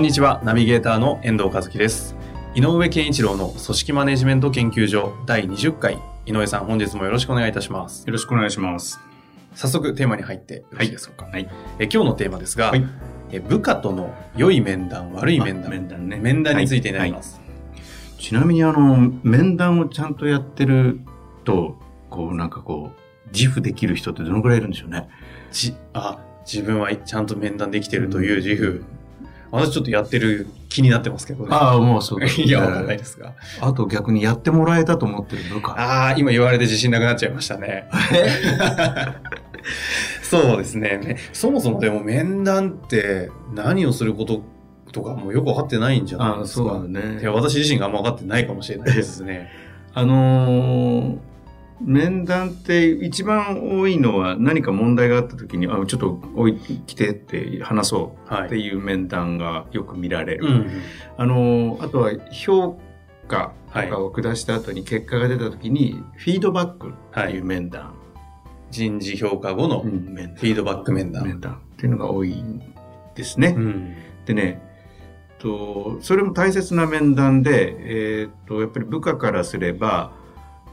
んにちは、ナビゲーターの遠藤和樹です。井上健一郎の組織マネジメント研究所第20回。井上さん、本日もよろしくお願いいたします。よろしくお願いします。早速テーマに入ってよろしいでしょうか。はい。え今日のテーマですが、はいえ部下との良い面談、悪い面談、面談ね。面談についてになります。ちなみにあの、面談をちゃんとやってると、こうなんかこう、自負できる人ってどのくらいいるんでしょうね？じあ自分はちゃんと面談できてるという自負、私ちょっとやってる気になってますけどね。ああ、もうそう いや、わかんないですが。あと逆にやってもらえたと思ってる部下。ああ、今言われて自信なくなっちゃいましたね。そうですね。ねそもそもでも面談って何をすることとかもよく分かってないんじゃないああ、ですか。そうだねいや。私自身があんま分かってないかもしれないですね。あのー面談って一番多いのは何か問題があった時に、あ、ちょっと置い来てって話そうはい。っていう面談がよく見られる。うん。あのーあとは評価はいとかを下した後に結果が出た時に、フィードバックっていう面談。人事評価後のフィードバック面談。面談っていうのが多いんですね。うん。でね、とそれも大切な面談で、えーっとやっぱり部下からすれば、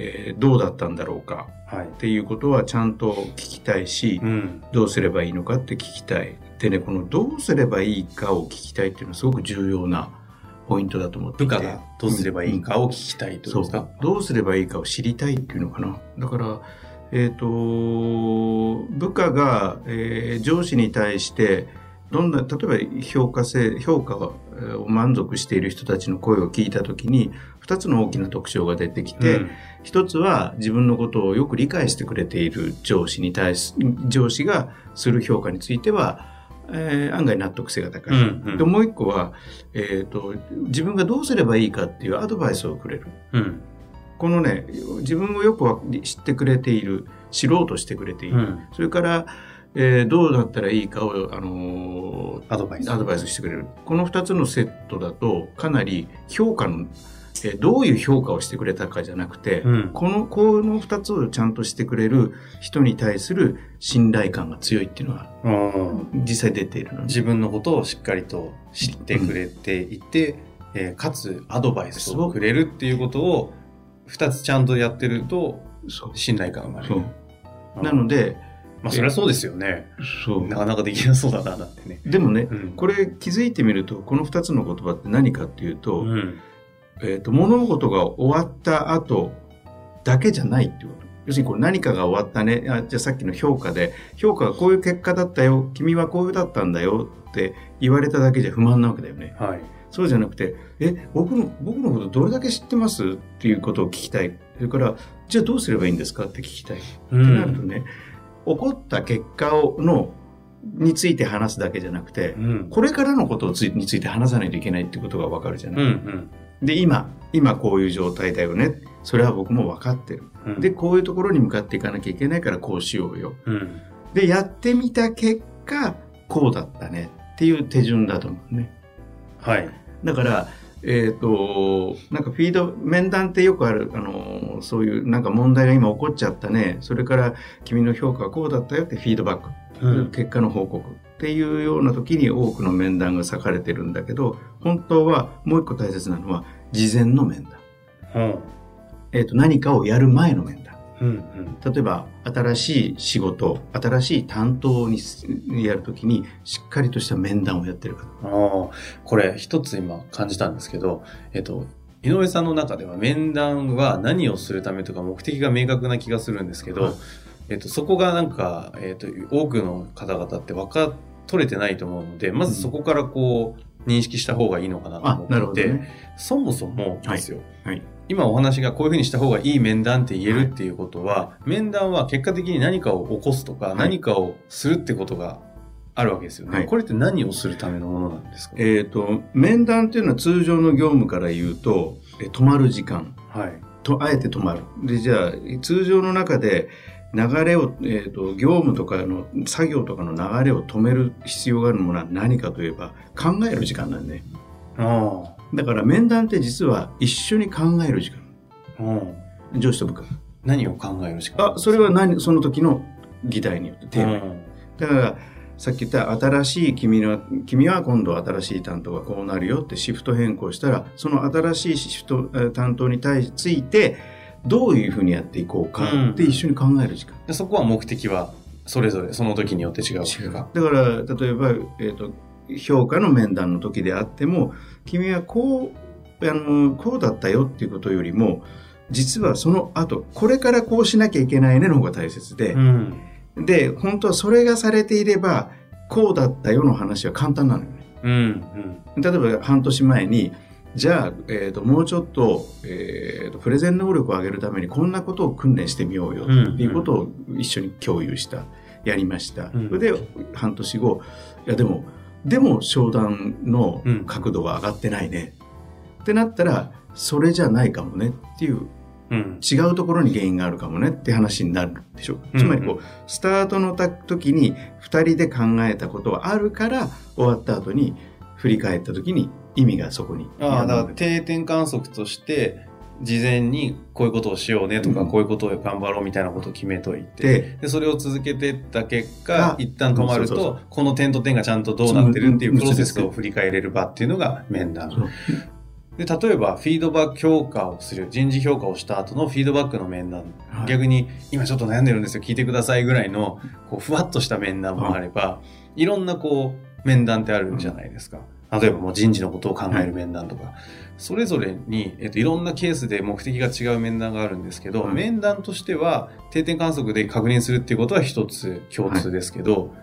えーどうだったんだろうかはいっ。ていうことはちゃんと聞きたいし、うん。どうすればいいのかって聞きたい。でね、このどうすればいいかを聞きたいっていうのはすごく重要なポイントだと思っていて。部下がどうすればいいかを聞きたいということですか、どうすればいいかを知りたいっていうのかな。だから、えっ、と、部下が、えー上司に対して、どんな、例えば評価性、評価をえー満足している人たちの声を聞いたときに、二つの大きな特徴が出てきて、うん一つは自分のことをよく理解してくれている上司に対し、上司がする評価については、えー案外納得性が高い。うんうんでもう一個は、えっ、と、自分がどうすればいいかっていうアドバイスをくれる。うん。このね、自分をよくわ知ってくれている、知ろうとしてくれている。うん。それから、えーどうだったらいいかを、あのアドバイス。ーアドバイスしてくれる。この二つのセットだと、かなり評価の、えーどういう評価をしてくれたかじゃなくて、うん。この、この二つをちゃんとしてくれる人に対する信頼感が強いっていうのはうん実際出ているので。自分のことをしっかりと知ってくれていて、えーかつアドバイスをくれるっていうことを二つちゃんとやってると。信頼感が生まれそる。う。なので、まあそりゃそうですよね。そう。なかなかできなそうだな、だってね。でもね、うん。これ気づいてみると、この二つの言葉って何かっていうと、うん。えっ、と、物事が終わった後だけじゃないっていうこと。要するにこれ何かが終わったね。あじゃあさっきの評価で、評価がこういう結果だったよ。君はこういうだったんだよって言われただけじゃ不満なわけだよね。はい。そうじゃなくて、え、僕の、僕のことどれだけ知ってますっていうことを聞きたい。それから、じゃあどうすればいいんですかって聞きたい。うってなるとね、起こった結果をの、について話すだけじゃなくて、うん。これからのことをついについて話さないといけないってことがわかるじゃない、うん。うん。で、今、今こういう状態だよね。それは僕も分かってる。うんで、、こういうところに向かっていかなきゃいけないからこうしようよ。うん。で、やってみた結果、こうだったねっていう手順だと思うね。はい。だから、えっ、と、なんかフィード、面談ってよくある、あの、そういうなんか問題が今起こっちゃったね。それから君の評価はこうだったよってフィードバック。うん。結果の報告っていうような時に多くの面談が割かれてるんだけど、本当はもう一個大切なのは事前の面談。うん。えっ、と、何かをやる前の面談。うん。例えば、新しい仕事、新しい担当にすやるときに、しっかりとした面談をやってるか。ああ、これ一つ今感じたんですけど、えっと、井上さんの中では面談は何をするためとか目的が明確な気がするんですけど、はいえっと、そこがなんか、えっと、多くの方々って分か、取れてないと思うので、まずそこからこう、認識した方がいいのかなとあ思、ってね。そもそもですよ、はい。今お話がこういうふうにした方がいい面談って言えるっていうことは、面談は結果的に何かを起こすとか、はい何かをするってことがあるわけですよね。はいこれって何をするためのものなんですか？えっ、と、面談っていうのは通常の業務から言うと、え止まる時間。はい。と、あえて止まる。で、じゃあ、通常の中で、流れを、えっ、と、業務とかの、作業とかの流れを止める必要があるものは何かといえば、考える時間なんね。あだから面談って実は一緒に考える時あ。うん。間。上司と部下。何を考える時間？あ、それは何、その時の議題によってテーマに。うんだから、さっき言った新しい君の、君は今度新しい担当がこうなるよってシフト変更したら、その新しいシフトえー担当に対しついて、どういうふうにやっていこうかって一緒に考える時間。でそこは目的はそれぞれその時によって違うわけか。だから、例えば、えっ、と、評価の面談の時であっても、君はこう、あの、こうだったよっていうことよりも、実はその後、これからこうしなきゃいけないねの方が大切で、うん。で、本当はそれがされていれば、こうだったよの話は簡単なのよね。うん。うん。例えば半年前に、じゃあ、えー、ともうちょっと,、えー、とプレゼン能力を上げるためにこんなことを訓練してみようよっていうことを一緒に共有した、やりました。うんそれで半年後、いやでも、でも商談のうん角度が上がってないね。ってなったら、それじゃないかもねっていううん。違うところに原因があるかもねって話になるでしょ。うんつまりこう、スタートのた時に2人で考えたことはあるから終わった後に振り返った時に意味がそこに。ああ、だから定点観測として、事前にこういうことをしようねとか、うんこういうことを頑張ろうみたいなことを決めといて、で、で、それを続けていった結あ果、一旦止まると、この点と点がちゃんとどうなってるっていうプロセスを振り返れる場っていうのが面談。で、例えば、フィードバック評価をする、人事評価をした後のフィードバックの面談。はい逆に、今ちょっと悩んでるんですよ、聞いてくださいぐらいの、こう、ふわっとした面談もあれば、いろんなこう、面談ってあるじゃないですか。例えばもう人事のことを考える面談とか、それぞれに、えっと、いろんなケースで目的が違う面談があるんですけど、はい。面談としては定点観測で確認するっていうことは一つ共通ですけど、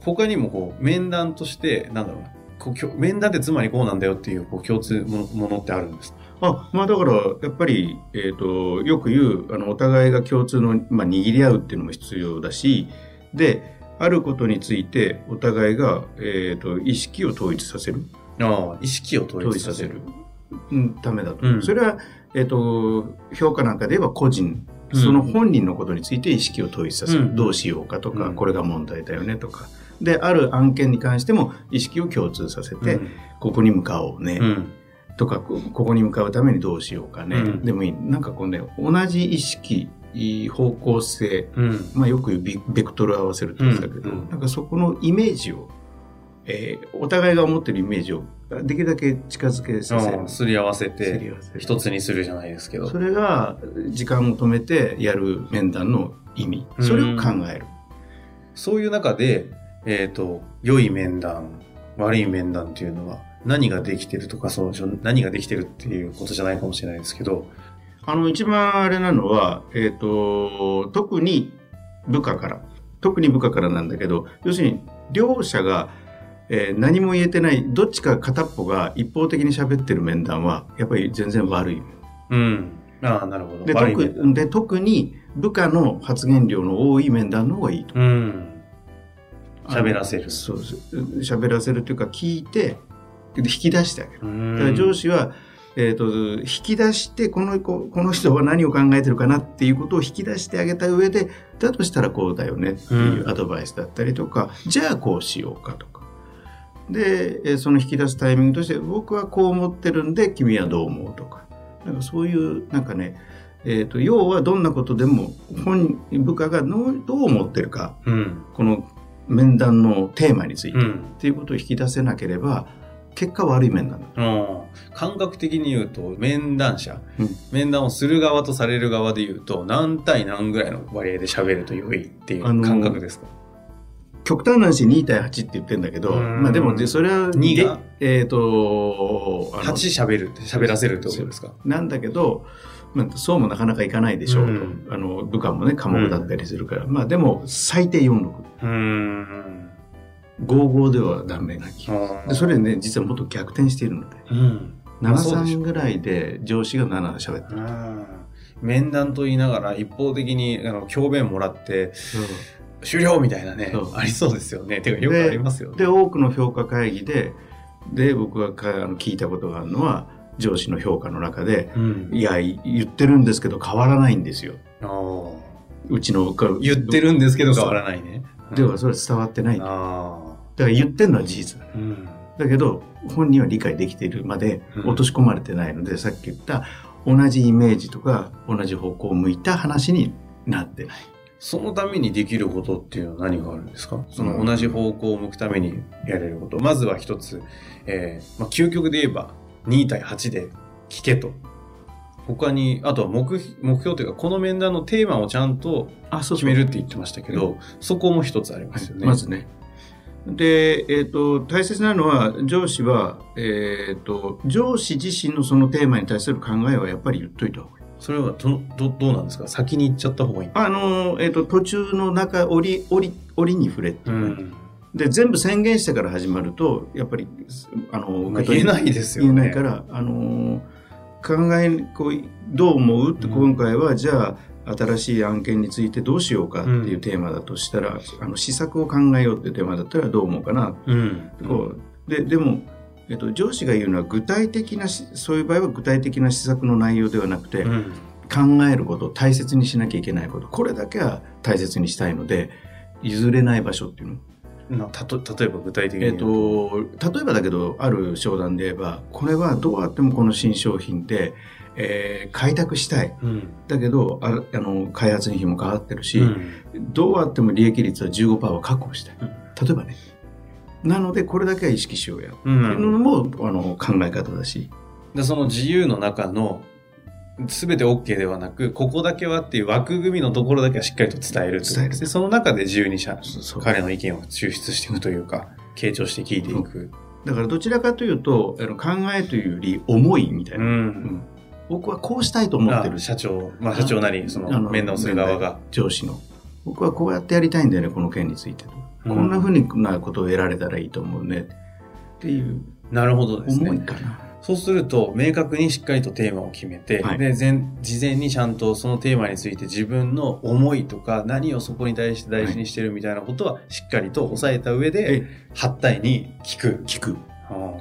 他にもこう面談としてなんだろうなこう面談ってつまりこうなんだよっていうこう共通ものものってあるんです。かあ、まあだから、やっぱり、えっ、と、よく言う、あの、お互いが共通の、まあ、握り合うっていうのも必要だし、で、あることについて、お互いが、えっ、と、意識を統一させる。ああ意識を統統一させるためだと。うんそれは、えっ、と、評価なんかで言えば個人、うんその本人のことについて意識を統一させる。うんどうしようかとか、うんこれが問題だよねとか。で、ある案件に関しても意識を共通させて、ここに向かおうね。うんとか、こここに向かうためにどうしようかね。うんでもいい。なんかこうね、同じ意識、方向性、うんまあよく言うビベクトル合わせるって言うんだけど、うんうんなんかそこのイメージを、えーお互いが思ってるイメージをできるだけ近づけさせる。すり合わせて一つにするじゃないですけどそれが時間を止めてやる面談の意味。それを考える。そういう中で、えっ、と、良い面談、悪い面談っていうのは、何ができてるとか、そうじゃ何ができてるっていうことじゃないかもしれないですけど、あの、一番あれなのは、えっ、と、特に部下から、特に部下からなんだけど、要するに、両者が、えー何も言えてない、どっちか片っぽが一方的に喋ってる面談は、やっぱり全然悪い。うん。ああ、なるほど。で特で特に部下の発言量の多い面談の方がいいと。うん。喋らせるそうそう。喋らせるというか、聞いて、で引き出してあげる。うんだから上司は、えー、と引き出してこの子この人は何を考えてるかなっていうことを引き出してあげた上でだとしたらこうだよねっていうアドバイスだったりとか、じゃあこうしようかとかでえーその引き出すタイミングとして僕はこう思ってるんで君はどう思うとかなんかそういうなんかねえー、と要はどんなことでも本部下がのどう思ってるかうん。この面談のテーマについて、っうん。ていうことを引き出せなければ結果悪い面なんだ、うん、感覚的に言うと面談者、うん、面談をする側とされる側で言うと何対何ぐらいの割合で喋ると良いっていう感覚ですか、極端な話2対8って言ってるんだけど、まあでもでそれは2がえっ、ー、と8喋る喋らせるってことですか？なんだけど、まあ、そうもなかなかいかないでしょうと、うん、あの部下もね科目だったりするから、うん、まあでも最低46。うん。五五ではダメな気がする。それね実はもっと逆転しているので、うん、73ぐらいで上司が7喋ってる。面談と言いながら一方的にあの教鞭もらって、う。ん、終了みたいなねありそうですよね。てかよくありますよね。で多くの評価会議でで僕がか聞いたことがあるのは上司の評価の中で、うん、いや言ってるんですけど変わらないんですよ。うちの言ってるんですけど変わらないね、う。ん、ではそれ伝わってない。ああだかあら言ってるのは事実。だあうん。だけど本人は理解できているまでうん。落とし込まれてないので、さっき言った同じイメージとか同じ方向を向いた話になって。ない。そのためにできることっていうのは何があるんですか？そのうん。同じ方向を向くためにやれること。まずは一つ、えーまあ、究極で言えば2対8で聞けと。他に、あとは目目標というか、この面談のテーマをちゃんとあそ決めるって言ってましたけど、そこも一つありますよね。まずね。で、えっ、と、大切なのは、上司は、えっ、と、上司自身のそのテーマに対する考えはやっぱり言っといた方がいい。それはどどどうなんですか？先に行っちゃった方がいいあの、えっ、と、途中の中、折り、折り、折りに触れっていうか、ん。で、全部宣言してから始まると、やっぱり、あの、まあ、言えないですよね。言えないから、あの考えこうどう思う？ってうん今回はじゃあ新しい案件についてどうしようかっていうテーマだとしたら、あの施策を考えようっていうテーマだったらどう思うかな、うん。こうででも、えっと、上司が言うのは具体的なしそういう場合は具体的な施策の内容ではなくて、うん。考えること大切にしなきゃいけないことこれだけは大切にしたいので譲れない場所っていうのなたと例えば具体的にえっ言うと。と、例えばだけど、ある商談で言えば、これはどうあってもこの新商品って、えー開拓したい。うん。だけど、ああの、開発費もかかってるし、うんどうあっても利益率は15%は確保したい。うん例えばね。なので、これだけは意識しようや。ってうんいうのも、あの、考え方だし。でその自由の中の全て OK ではなく、ここだけはっていう枠組みのところだけはしっかりと伝える伝えるでその中で自由にしゃ彼の意見を抽出していくというか、傾聴して聞いていく。だから、どちらかというと、あの考えというより、思いみたいな。うんうん僕はこうしたいと思ってるあ。社長、まあ社長なり、そあのの面談する側が。上司の。僕はこうやってやりたいんだよね、この件についてと。うんこんなふうなことを得られたらいいと思うね。っていうなるほどですね。思いかな。そうすると、明確にしっかりとテーマを決めて、はいで、前事前にちゃんとそのテーマについて自分の思いとか、何をそこに対して大事にしてるみたいなことは、しっかりと抑えた上で、え8対に聞く。聞く。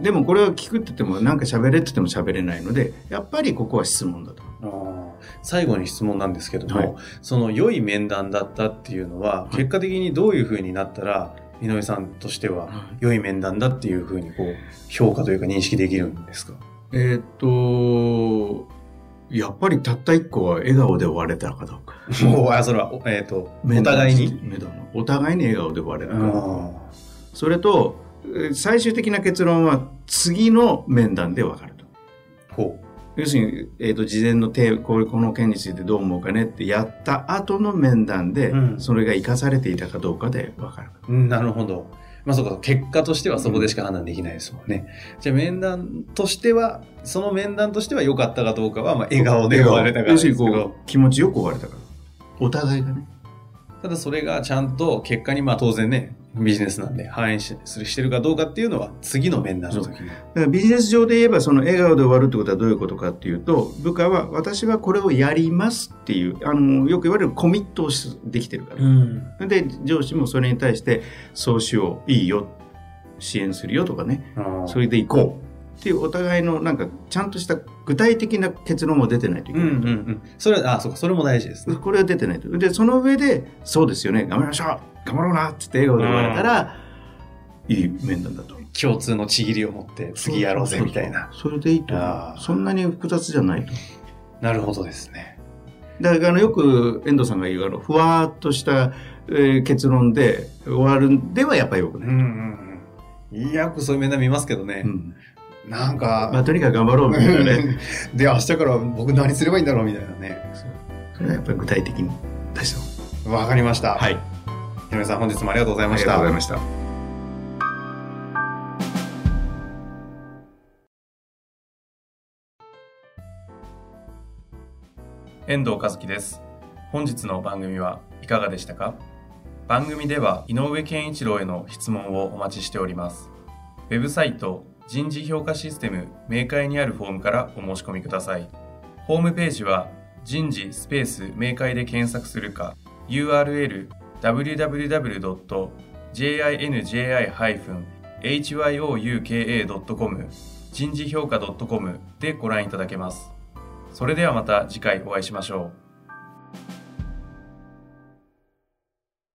でもこれは聞くって言っても、なんか喋れって言っても喋れないので、やっぱりここは質問だと。最後に質問なんですけども、はいその良い面談だったっていうのは、い結果的にどういうふうになったら、井上さんとしては、良い面談だっていうふうにこう、評価というか認識できるんですか？えーっと、やっぱりたった一個は笑顔で終われたかどうか。もう、あ、それは、おえっ、と、お互いに？お互いに笑顔で終われるかどうか。あそれと、えー最終的な結論は次の面談で分かると。ーほ要するに、えー、と事前のテーこれこの件についてどう思うかねってやった後の面談で、うんそれが生かされていたかどうかで分かる。う。うんなるほど。まあそうか、結果としてはそこでしか判断できないですもんね。じゃあ面談としては、その面談としては良かったかどうかは、まあ笑顔で終われたから要でするにこ、う気持ちよく終われたから。お互いがね。ただそれがちゃんと結果にまあ当然ね、ビジネスなんで反映しするしてるかどうかっていうのは次の面談の時に。だからビジネス上で言えばその笑顔で終わるってことはどういうことかっていうと部下は私はこれをやりますっていうあのよく言われるコミットをしできてるから。ん。で上司もそれに対してそうしよういいよ支援するよとかねそれでいこうっていうお互いのなんかちゃんとした具体的な結論も出てないといけない。うんうんうん。それは、あ、そうか、それも大事ですね。これは出てないと。で、その上で、そうですよね、頑張りましょう頑張ろうなって言って笑顔で終われたら、いい面談だと。共通のちぎりを持って次やろうぜみたいな。それでいいと。そんなに複雑じゃないと。なるほどですね。だからあのよく遠藤さんが言うあのふわーっとした、えー結論で終わるんではやっぱりよくない。うんうんよくそういう面談見ますけどね。うんなんか、まあ、とにかく頑張ろうみたいなね。で、明日から僕何すればいいんだろうみたいなね。それはやっぱり具体的に出した方わかりました。が。い。井上さん、本日もありがとうございました。ありがとうございました。遠藤和樹です本日の番組はいかがでしたか？番組では井上健一郎への質問をお待ちしておりますウェブサイト人事評価システム明快にあるフォームからお申し込みください。ホームページは人事スペース明快で検索するか URL www.jinji-hyouka.com 人事評価 .com でご覧いただけます。それではまた次回お会いしましょう。